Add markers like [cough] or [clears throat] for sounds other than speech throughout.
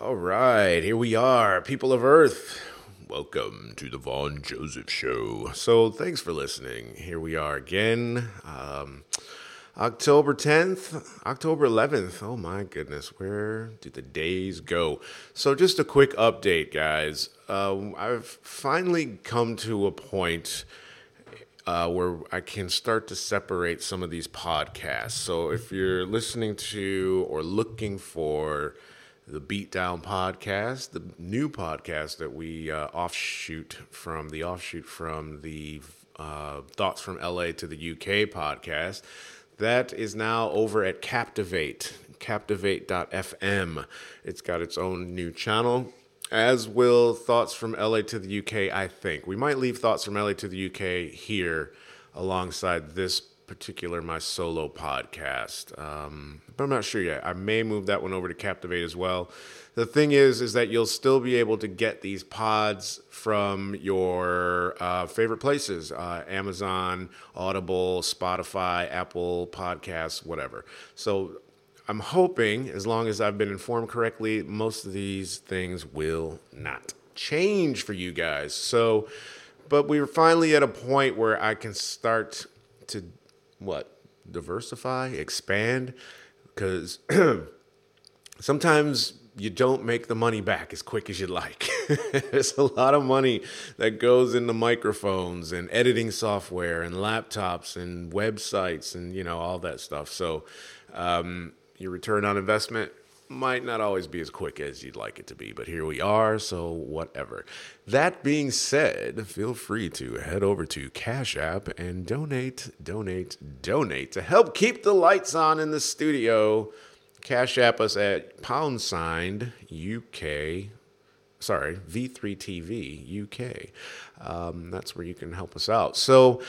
All right, here we are, people of Earth. Welcome to the Vaughn Johseph Show. So, thanks for listening. Here we are again. Um, October 10th, October 11th. Oh my goodness, where do the days go? So, just a quick update, guys. Uh, I've finally come to a point uh, where I can start to separate some of these podcasts. So, if you're listening to or looking for the Beatdown podcast, the new podcast that we uh, offshoot from the offshoot from the uh, Thoughts from LA to the UK podcast. That is now over at Captivate, captivate.fm. It's got its own new channel, as will Thoughts from LA to the UK, I think. We might leave Thoughts from LA to the UK here alongside this particular my solo podcast. Um, but I'm not sure yet. I may move that one over to Captivate as well. The thing is, is that you'll still be able to get these pods from your uh, favorite places: uh, Amazon, Audible, Spotify, Apple Podcasts, whatever. So I'm hoping, as long as I've been informed correctly, most of these things will not change for you guys. So, but we're finally at a point where I can start to what diversify, expand, because [clears throat] sometimes you don't make the money back as quick as you'd like. [laughs] There's a lot of money that goes into microphones and editing software and laptops and websites and you know all that stuff. So um, your return on investment might not always be as quick as you'd like it to be, but here we are, so whatever. That being said, feel free to head over to Cash App and donate, donate, donate to help keep the lights on in the studio. Cash App us at pound signed UK, sorry, V3TV UK. Um, that's where you can help us out. So,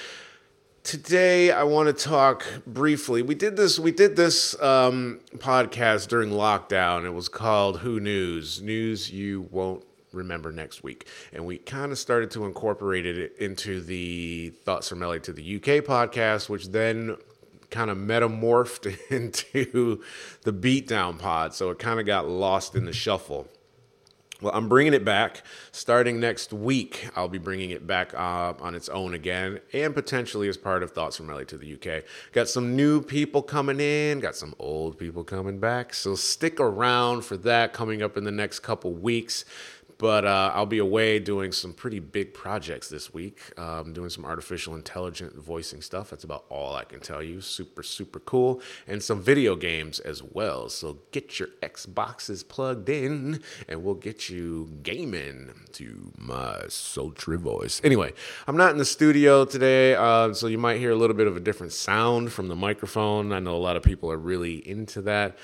today I want to talk briefly. We did this. We did this um, podcast during lockdown. It was called "Who News?" News you won't remember next week, and we kind of started to incorporate it into the Thoughts from LA to the UK podcast, which then kind of metamorphed [laughs] into the Beatdown pod. So it kind of got lost in the shuffle. Well, I'm bringing it back starting next week. I'll be bringing it back uh, on its own again and potentially as part of Thoughts from LA to the UK. Got some new people coming in, got some old people coming back. So stick around for that coming up in the next couple weeks. But uh, I'll be away doing some pretty big projects this week, um, doing some artificial intelligent voicing stuff. That's about all I can tell you. Super, super cool. And some video games as well. So get your Xboxes plugged in and we'll get you gaming to my sultry voice. Anyway, I'm not in the studio today, uh, so you might hear a little bit of a different sound from the microphone. I know a lot of people are really into that,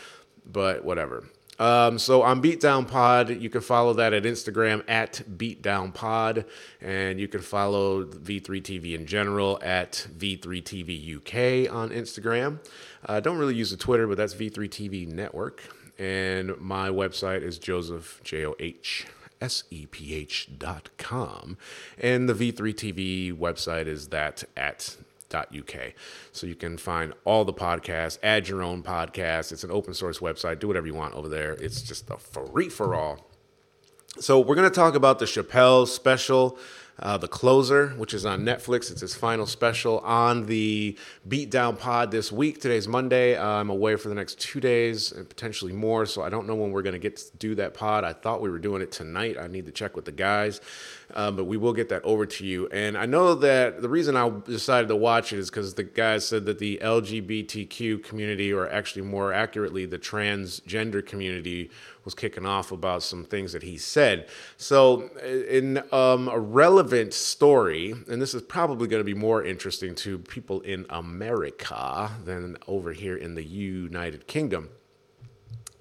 but whatever. Um, so on Beatdown Pod, you can follow that at Instagram at Beatdown Pod, and you can follow V3TV in general at V3TV UK on Instagram. I uh, don't really use the Twitter, but that's V3TV Network. And my website is Johseph, J O H S E P H dot com. And the V3TV website is that at uk. So you can find all the podcasts, add your own podcast. It's an open source website. Do whatever you want over there. It's just a free for all. So we're going to talk about the Chappelle special uh, The Closer, which is on Netflix. It's his final special on the Beatdown Pod this week. Today's Monday. Uh, I'm away for the next two days and potentially more, so I don't know when we're going to get to do that pod. I thought we were doing it tonight. I need to check with the guys, um, but we will get that over to you. And I know that the reason I decided to watch it is because the guys said that the LGBTQ community, or actually more accurately, the transgender community, was kicking off about some things that he said. So, in um, a relevant story, and this is probably going to be more interesting to people in America than over here in the United Kingdom.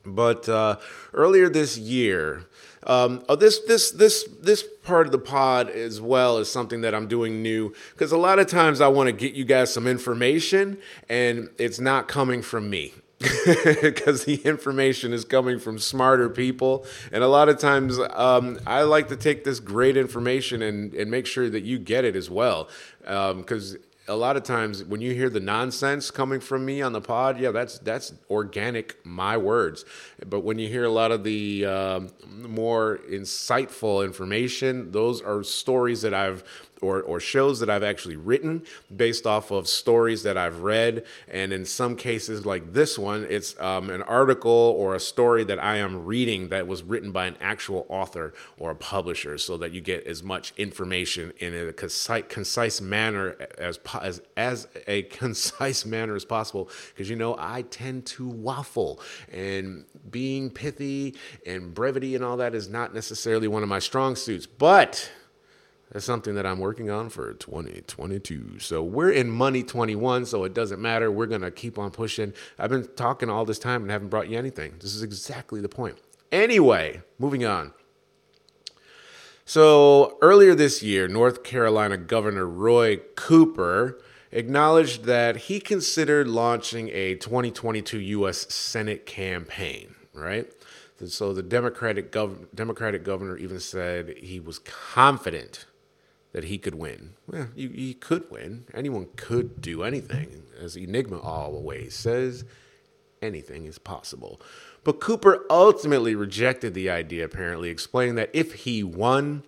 But uh, earlier this year, um, oh, this this this this part of the pod as well is something that I'm doing new because a lot of times I want to get you guys some information and it's not coming from me [laughs] because the information is coming from smarter people. And a lot of times, um, I like to take this great information and, and make sure that you get it as well. Because um, a lot of times when you hear the nonsense coming from me on the pod, yeah, that's that's organic, my words. But when you hear a lot of the um, more insightful information, those are stories that I've or, or shows that I've actually written based off of stories that I've read. And in some cases, like this one, it's um, an article or a story that I am reading that was written by an actual author or a publisher so that you get as much information in a concise, concise manner as, as, as a [laughs] concise manner as possible. Because, you know, I tend to waffle and being pithy and brevity and all that is not necessarily one of my strong suits. But that's something that I'm working on for 2022. So we're in money 21, so it doesn't matter. We're going to keep on pushing. I've been talking all this time and haven't brought you anything. This is exactly the point. Anyway, moving on. So earlier this year, North Carolina Governor Roy Cooper acknowledged that he considered launching a 2022 U.S. Senate campaign, right? So the Democratic, gov- Democratic governor even said he was confident that he could win. Well, he, he could win. Anyone could do anything. As Enigma always says, anything is possible. But Cooper ultimately rejected the idea, apparently, explaining that if he won,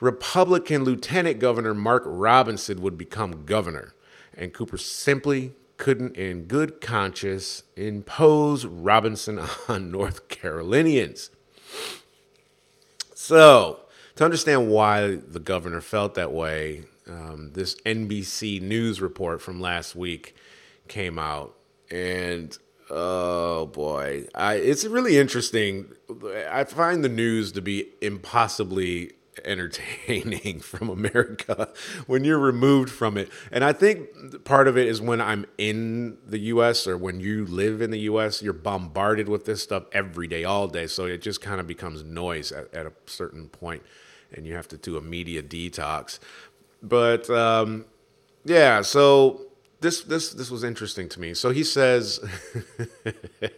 Republican Lieutenant Governor Mark Robinson would become governor. And Cooper simply couldn't, in good conscience, impose Robinson [laughs] on North Carolinians. So, to understand why the governor felt that way, um, this NBC News report from last week came out, and oh boy, I, it's really interesting. I find the news to be impossibly entertaining [laughs] from America when you're removed from it. And I think part of it is when I'm in the US or when you live in the US, you're bombarded with this stuff every day, all day. So it just kind of becomes noise at, at a certain point and you have to do a media detox. But um, yeah, so this this this was interesting to me. So he says,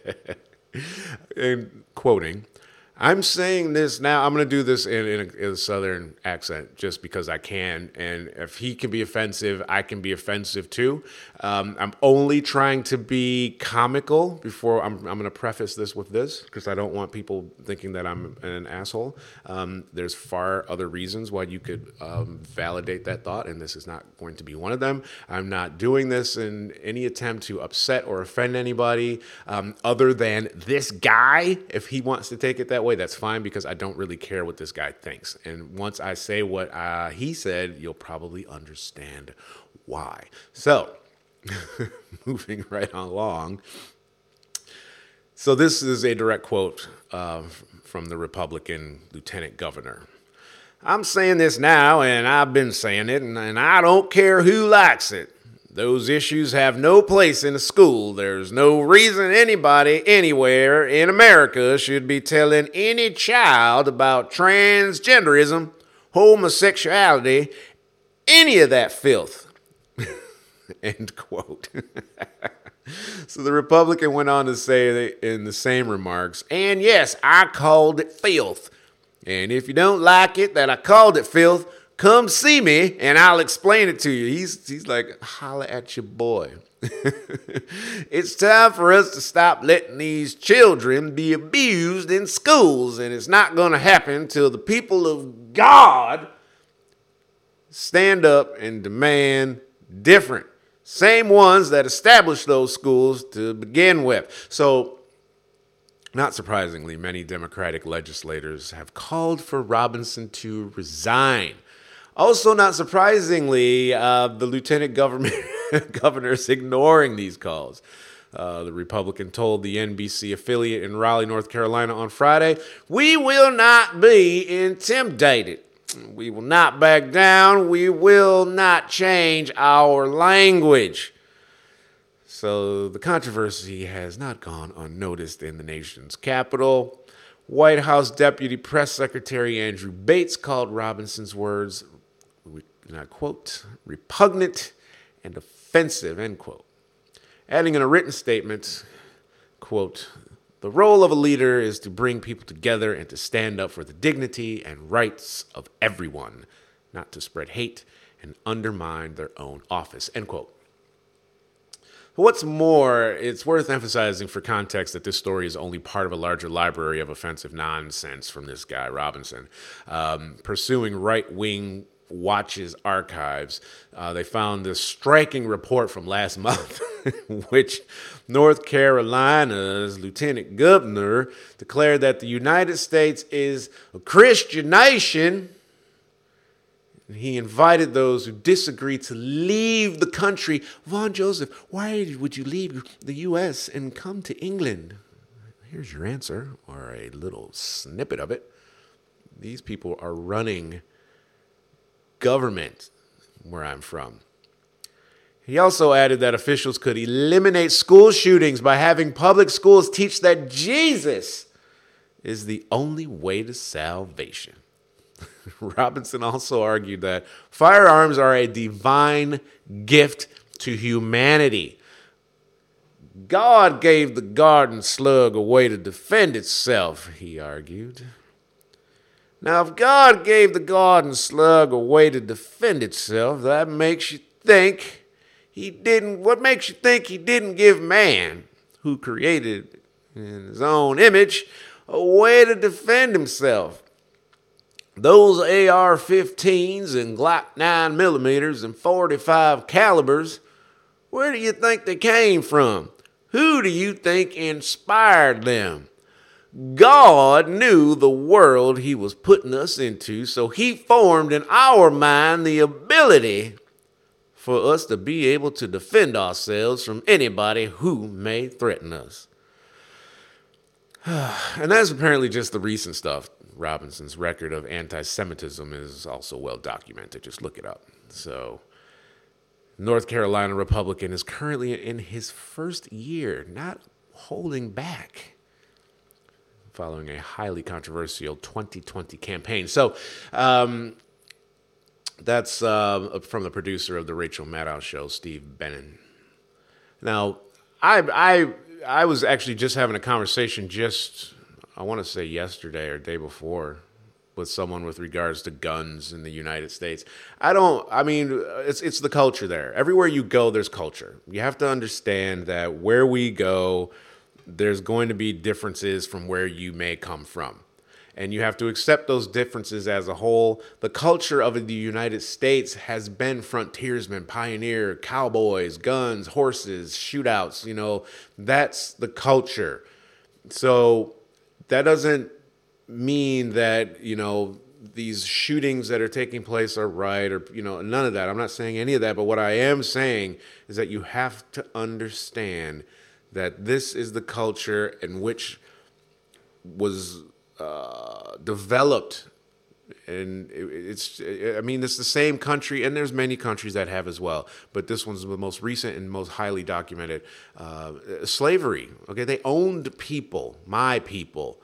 [laughs] in quoting, I'm saying this now. I'm going to do this in, in, a, in, a, southern accent just because I can. And if he can be offensive, I can be offensive too. Um, I'm only trying to be comical before I'm, I'm going to preface this with this because I don't want people thinking that I'm an asshole. Um, there's far other reasons why you could um, validate that thought, and this is not going to be one of them. I'm not doing this in any attempt to upset or offend anybody um, other than this guy. If he wants to take it that way, that's fine because I don't really care what this guy thinks. And once I say what uh, he said, you'll probably understand why. So, [laughs] moving right along. So, this is a direct quote uh, from the Republican lieutenant governor. I'm saying this now, and I've been saying it, and, and I don't care who likes it. Those issues have no place in a school. There's no reason anybody anywhere in America should be telling any child about transgenderism, homosexuality, any of that filth. [laughs] End quote. [laughs] so the Republican went on to say in the same remarks, and yes, I called it filth. And if you don't like it that I called it filth, Come see me and I'll explain it to you. He's, he's like, holla at your boy. [laughs] it's time for us to stop letting these children be abused in schools, and it's not going to happen till the people of God stand up and demand different. Same ones that established those schools to begin with. So, not surprisingly, many Democratic legislators have called for Robinson to resign. Also, not surprisingly, uh, the lieutenant [laughs] governor is ignoring these calls. Uh, the Republican told the NBC affiliate in Raleigh, North Carolina on Friday, We will not be intimidated. We will not back down. We will not change our language. So the controversy has not gone unnoticed in the nation's capital. White House Deputy Press Secretary Andrew Bates called Robinson's words and I quote, repugnant and offensive, end quote. Adding in a written statement, quote, the role of a leader is to bring people together and to stand up for the dignity and rights of everyone, not to spread hate and undermine their own office. End quote. What's more, it's worth emphasizing for context that this story is only part of a larger library of offensive nonsense from this guy, Robinson. Um, pursuing right wing Watch's archives, uh, they found this striking report from last [laughs] month, which North Carolina's lieutenant governor declared that the United States is a Christian nation. He invited those who disagree to leave the country. Vaughn Johseph, why would you leave the U.S. and come to England? Here's your answer, or a little snippet of it. These people are running government where I'm from. He also added that officials could eliminate school shootings by having public schools teach that Jesus is the only way to salvation. [laughs] Robinson also argued that firearms are a divine gift to humanity. God gave the garden slug a way to defend itself, he argued. Now, if God gave the garden slug a way to defend itself, that makes you think he didn't. What makes you think he didn't give man, who created in his own image, a way to defend himself? Those AR 15s and Glock 9 millimeters and 45 calibers, where do you think they came from? Who do you think inspired them? God knew the world he was putting us into, so he formed in our mind the ability for us to be able to defend ourselves from anybody who may threaten us. [sighs] and that's apparently just the recent stuff. Robinson's record of anti Semitism is also well documented. Just look it up. So, North Carolina Republican is currently in his first year, not holding back following a highly controversial 2020 campaign. So, um, that's uh, from the producer of the Rachel Maddow show, Steve Benen. Now, I, I, I was actually just having a conversation just, I want to say yesterday or day before, with someone with regards to guns in the United States. I don't I mean it's it's the culture there. Everywhere you go there's culture. You have to understand that where we go there's going to be differences from where you may come from. And you have to accept those differences as a whole. The culture of the United States has been frontiersmen, pioneer, cowboys, guns, horses, shootouts. You know, that's the culture. So that doesn't mean that, you know, these shootings that are taking place are right or, you know, none of that. I'm not saying any of that. But what I am saying is that you have to understand that this is the culture in which was uh, developed. And it's i mean it's the same country and there's many countries that have as well but this one's the most recent and most highly documented uh, slavery. Okay they owned people my people.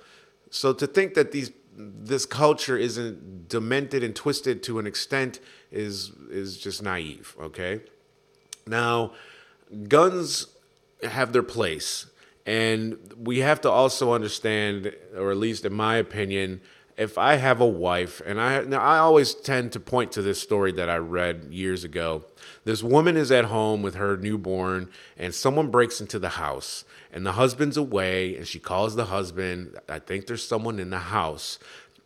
So to think that these this culture isn't demented and twisted to an extent is is just naive okay? Now guns have their place. And we have to also understand, or at least in my opinion, if I have a wife, and I now I always tend to point to this story that I read years ago. This woman is at home with her newborn, and someone breaks into the house, and the husband's away, and she calls the husband. I think there's someone in the house.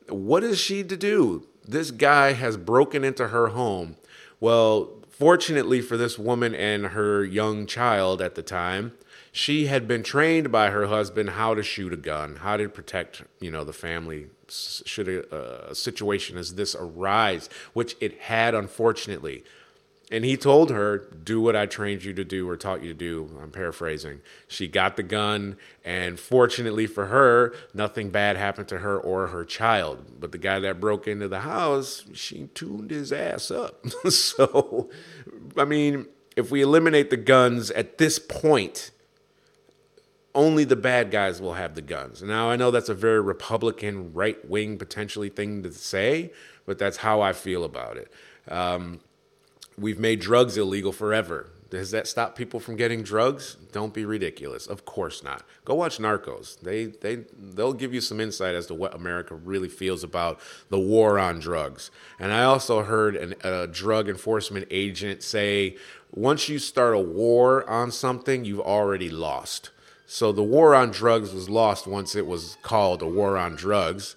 What is she to do? This guy has broken into her home. Well, Fortunately for this woman and her young child at the time, she had been trained by her husband how to shoot a gun, how to protect, you know, the family should a, a situation as this arise, which it had unfortunately. And he told her, Do what I trained you to do or taught you to do. I'm paraphrasing. She got the gun, and fortunately for her, nothing bad happened to her or her child. But the guy that broke into the house, she tuned his ass up. [laughs] so, I mean, if we eliminate the guns at this point, only the bad guys will have the guns. Now, I know that's a very Republican, right wing, potentially thing to say, but that's how I feel about it. Um, We've made drugs illegal forever. Does that stop people from getting drugs? Don't be ridiculous. Of course not. Go watch Narcos. They they they'll give you some insight as to what America really feels about the war on drugs. And I also heard an, a drug enforcement agent say, once you start a war on something, you've already lost. So the war on drugs was lost once it was called a war on drugs.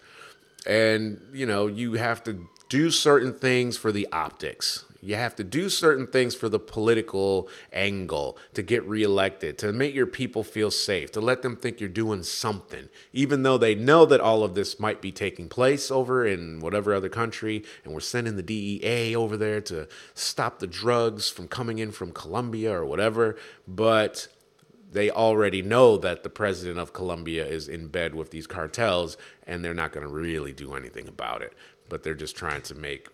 And you know, you have to do certain things for the optics. You have to do certain things for the political angle to get reelected, to make your people feel safe, to let them think you're doing something, even though they know that all of this might be taking place over in whatever other country, and we're sending the DEA over there to stop the drugs from coming in from Colombia or whatever. But they already know that the president of Colombia is in bed with these cartels, and they're not going to really do anything about it. But they're just trying to make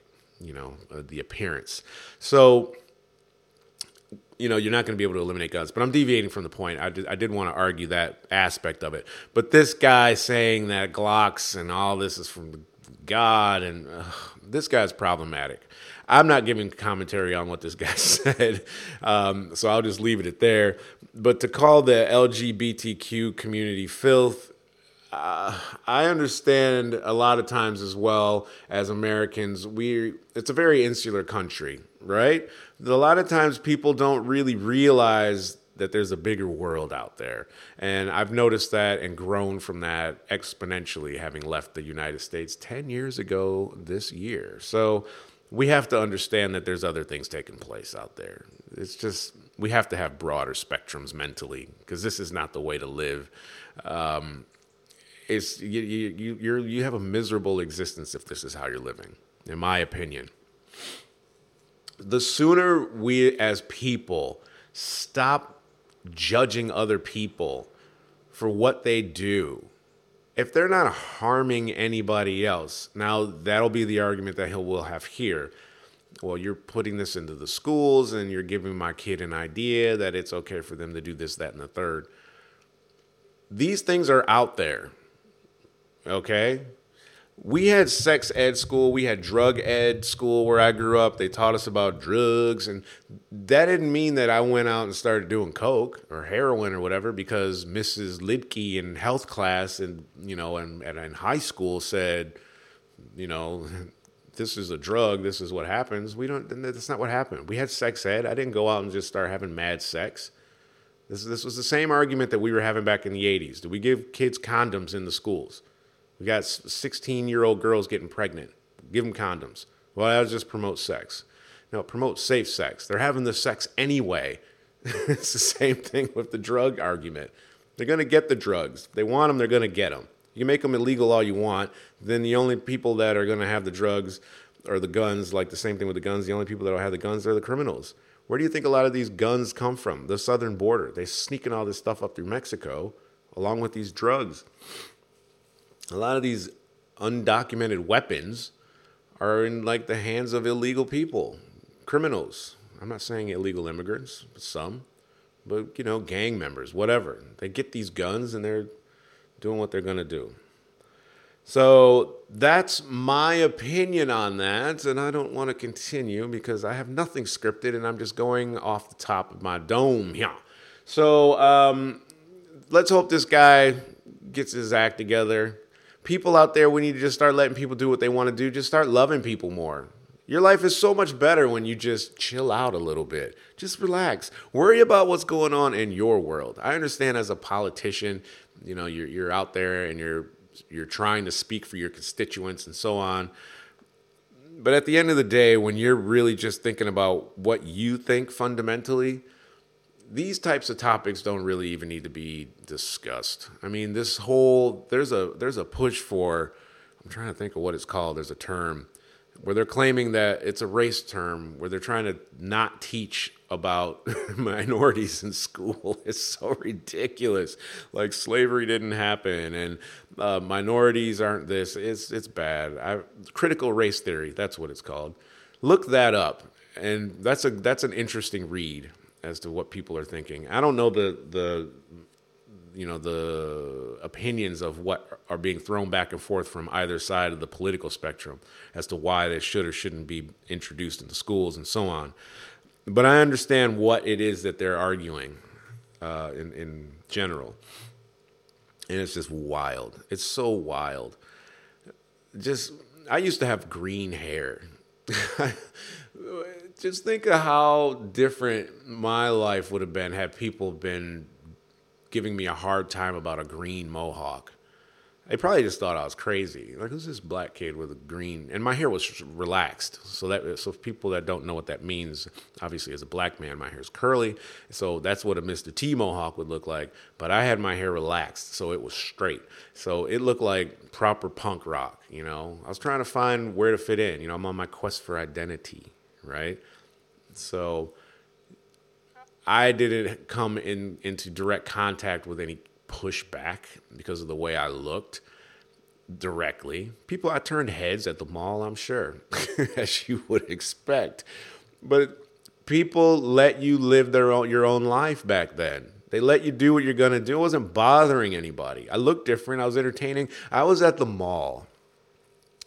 you know, uh, the appearance. So, you know, you're not going to be able to eliminate guns. But I'm deviating from the point. I did, I did want to argue that aspect of it. But this guy saying that Glocks and all this is from God, and uh, this guy's problematic. I'm not giving commentary on what this [laughs] guy said, um, so I'll just leave it at there. But to call the LGBTQ community filth uh, I understand a lot of times as well as Americans, we it's a very insular country, right? A lot of times people don't really realize that there's a bigger world out there. And I've noticed that and grown from that exponentially having left the United States 10 years ago this year. So we have to understand that there's other things taking place out there. It's just we have to have broader spectrums mentally because this is not the way to live. Um, it's you you you you have a miserable existence if this is how you're living, in my opinion. The sooner we as people stop judging other people for what they do, if they're not harming anybody else, now that'll be the argument that he'll will have here. Well, you're putting this into the schools and you're giving my kid an idea that it's okay for them to do this, that, and the third. These things are out there Okay. We had sex ed school, we had drug ed school where I grew up. They taught us about drugs, and that didn't mean that I went out and started doing coke or heroin or whatever because Mrs. Lidke in health class and you know and, and in high school said, you know, [laughs] this is a drug, this is what happens. We don't. That's not what happened. We had sex ed. I didn't go out and just start having mad sex. This this was the same argument that we were having back in the '80s. Do we give kids condoms in the schools? We got 16 year old girls getting pregnant. Give them condoms. Well, that'll just promote sex. No, it promotes safe sex. They're having the sex anyway. [laughs] it's the same thing with the drug argument. They're going to get the drugs. If they want them, they're going to get them. You make them illegal all you want. Then the only people that are going to have the drugs or the guns, like the same thing with the guns, the only people that will have the guns are the criminals. Where do you think a lot of these guns come from? The southern border. They're sneaking all this stuff up through Mexico along with these drugs a lot of these undocumented weapons are in like the hands of illegal people, criminals. I'm not saying illegal immigrants, some, but you know, gang members, whatever. They get these guns and they're doing what they're going to do. So that's my opinion on that, and I don't want to continue because I have nothing scripted and I'm just going off the top of my dome here. So um, let's hope this guy gets his act together people out there, we need to just start letting people do what they want to do. Just start loving people more. Your life is so much better when you just chill out a little bit. Just relax. Worry about what's going on in your world. I understand as a politician, you know, you're you're out there and you're you're trying to speak for your constituents and so on. But at the end of the day, when you're really just thinking about what you think fundamentally, these types of topics don't really even need to be discussed. I mean, this whole there's a there's a push for I'm trying to think of what it's called. There's a term where they're claiming that it's a race term where they're trying to not teach about [laughs] minorities in school. [laughs] It's so ridiculous. Like slavery didn't happen and uh, minorities aren't this. It's it's bad. I, critical race theory. That's what it's called. Look that up, and that's a that's an interesting read as to what people are thinking. I don't know the the you know the opinions of what are being thrown back and forth from either side of the political spectrum as to why they should or shouldn't be introduced into schools and so on. but I understand what it is that they're arguing uh, in in general, and it's just wild. It's so wild. Just I used to have green hair. [laughs] just think of how different my life would have been had people been giving me a hard time about a green mohawk. They probably just thought I was crazy. Like, who's this black kid with a green? And my hair was relaxed. So that so people that don't know what that means, obviously, as a black man, my hair is curly. So that's what a Mr. T mohawk would look like. But I had my hair relaxed, so it was straight. So it looked like proper punk rock. You know, I was trying to find where to fit in. You know, I'm on my quest for identity, right? So I didn't come in into direct contact with any pushback because of the way I looked directly. People, I turned heads at the mall, I'm sure, [laughs] as you would expect. But people let you live their own, your own life back then. They let you do what you're gonna do. It wasn't bothering anybody. I looked different. I was entertaining. I was at the mall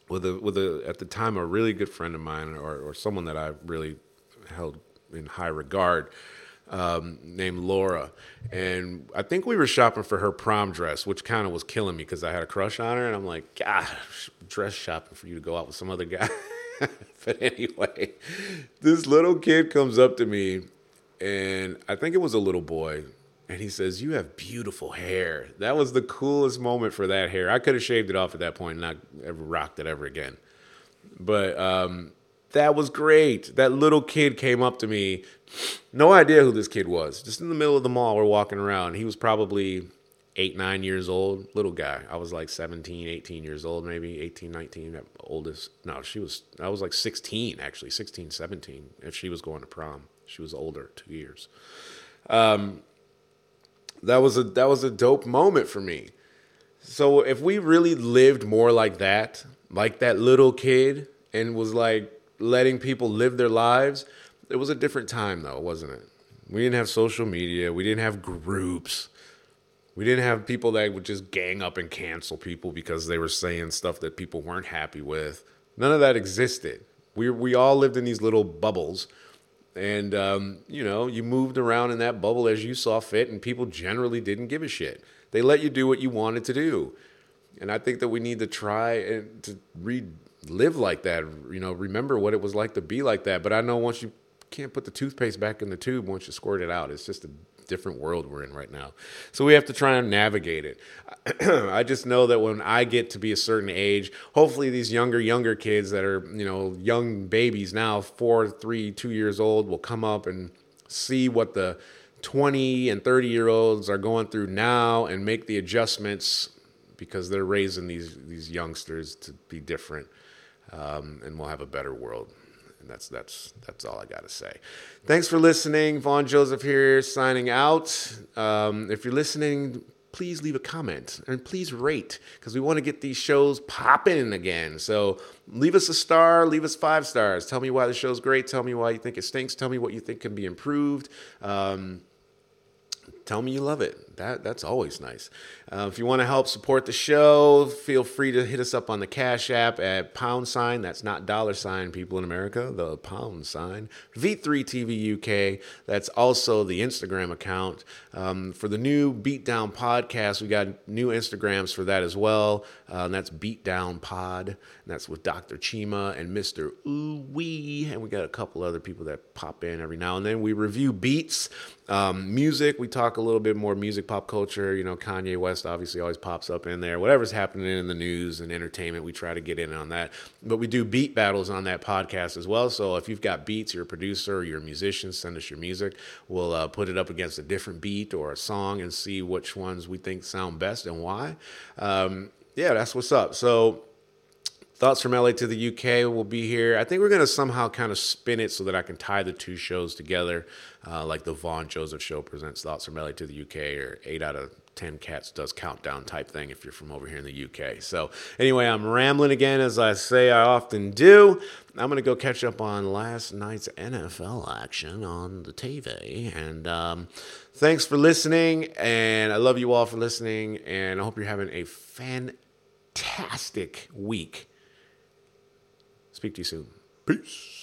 with a with a at the time a really good friend of mine or or someone that I really held in high regard um, named Laura, and I think we were shopping for her prom dress, which kind of was killing me because I had a crush on her, and I'm like, God, dress shopping for you to go out with some other guy. [laughs] but anyway, this little kid comes up to me, and I think it was a little boy, and he says, "You have beautiful hair." That was the coolest moment for that hair. I could have shaved it off at that point and not ever rocked it ever again. But um, that was great. That little kid came up to me, no idea who this kid was. Just in the middle of the mall, we're walking around. He was probably eight, nine years old, little guy. I was like 17, 18 years old, maybe 18, 19, oldest. No, she was, I was like 16, actually, 16, 17, if she was going to prom. She was older, two years. Um, that was a that was a dope moment for me. So if we really lived more like that, like that little kid, and was like letting people live their lives. It was a different time, though, wasn't it? We didn't have social media. We didn't have groups. We didn't have people that would just gang up and cancel people because they were saying stuff that people weren't happy with. None of that existed. We we all lived in these little bubbles, and um, you know, you moved around in that bubble as you saw fit, and people generally didn't give a shit. They let you do what you wanted to do, and I think that we need to try and to read live like that. You know, remember what it was like to be like that. But I know once you can't put the toothpaste back in the tube once you squirt it out. It's just a different world we're in right now. So we have to try and navigate it. [clears throat] I just know that when I get to be a certain age, hopefully these younger, younger kids that are, you know, young babies now, four, three, two years old, will come up and see what the 20 and 30 year olds are going through now and make the adjustments because they're raising these these youngsters to be different um, and we'll have a better world. And that's that's that's all I got to say. Thanks for listening. Vaughn Johseph here, signing out. Um, if you're listening, please leave a comment and please rate because we want to get these shows popping again. So leave us a star, leave us five stars. Tell me why the show's great. Tell me why you think it stinks. Tell me what you think can be improved. Um, tell me you love it. That that's always nice. Uh, if you want to help support the show, feel free to hit us up on the Cash App at pound sign. That's not dollar sign, people in America. The pound sign V3TV UK. That's also the Instagram account. Um, for the new Beatdown podcast, we got new Instagrams for that as well. Uh, and that's Beatdown Pod. And that's with Dr. Chima and Mr. Ooh Wee. And we got a couple other people that pop in every now and then. We review beats, um, music. We talk a little bit more music, pop culture. You know, Kanye West obviously always pops up in there. Whatever's happening in the news and entertainment, we try to get in on that. But we do beat battles on that podcast as well. So if you've got beats, you're a producer, you're a musician, send us your music. We'll uh, put it up against a different beat or a song and see which ones we think sound best and why. Um, yeah, that's what's up. So Thoughts from LA to the UK will be here. I think we're going to somehow kind of spin it so that I can tie the two shows together, uh, like the Vaughn Johseph show presents Thoughts from LA to the UK, or 8 out of 10 cats does countdown type thing if you're from over here in the UK. So, anyway, I'm rambling again, as I say I often do. I'm going to go catch up on last night's NFL action on the TV. And um, thanks for listening. And I love you all for listening. And I hope you're having a fantastic week. Speak to you soon. Peace.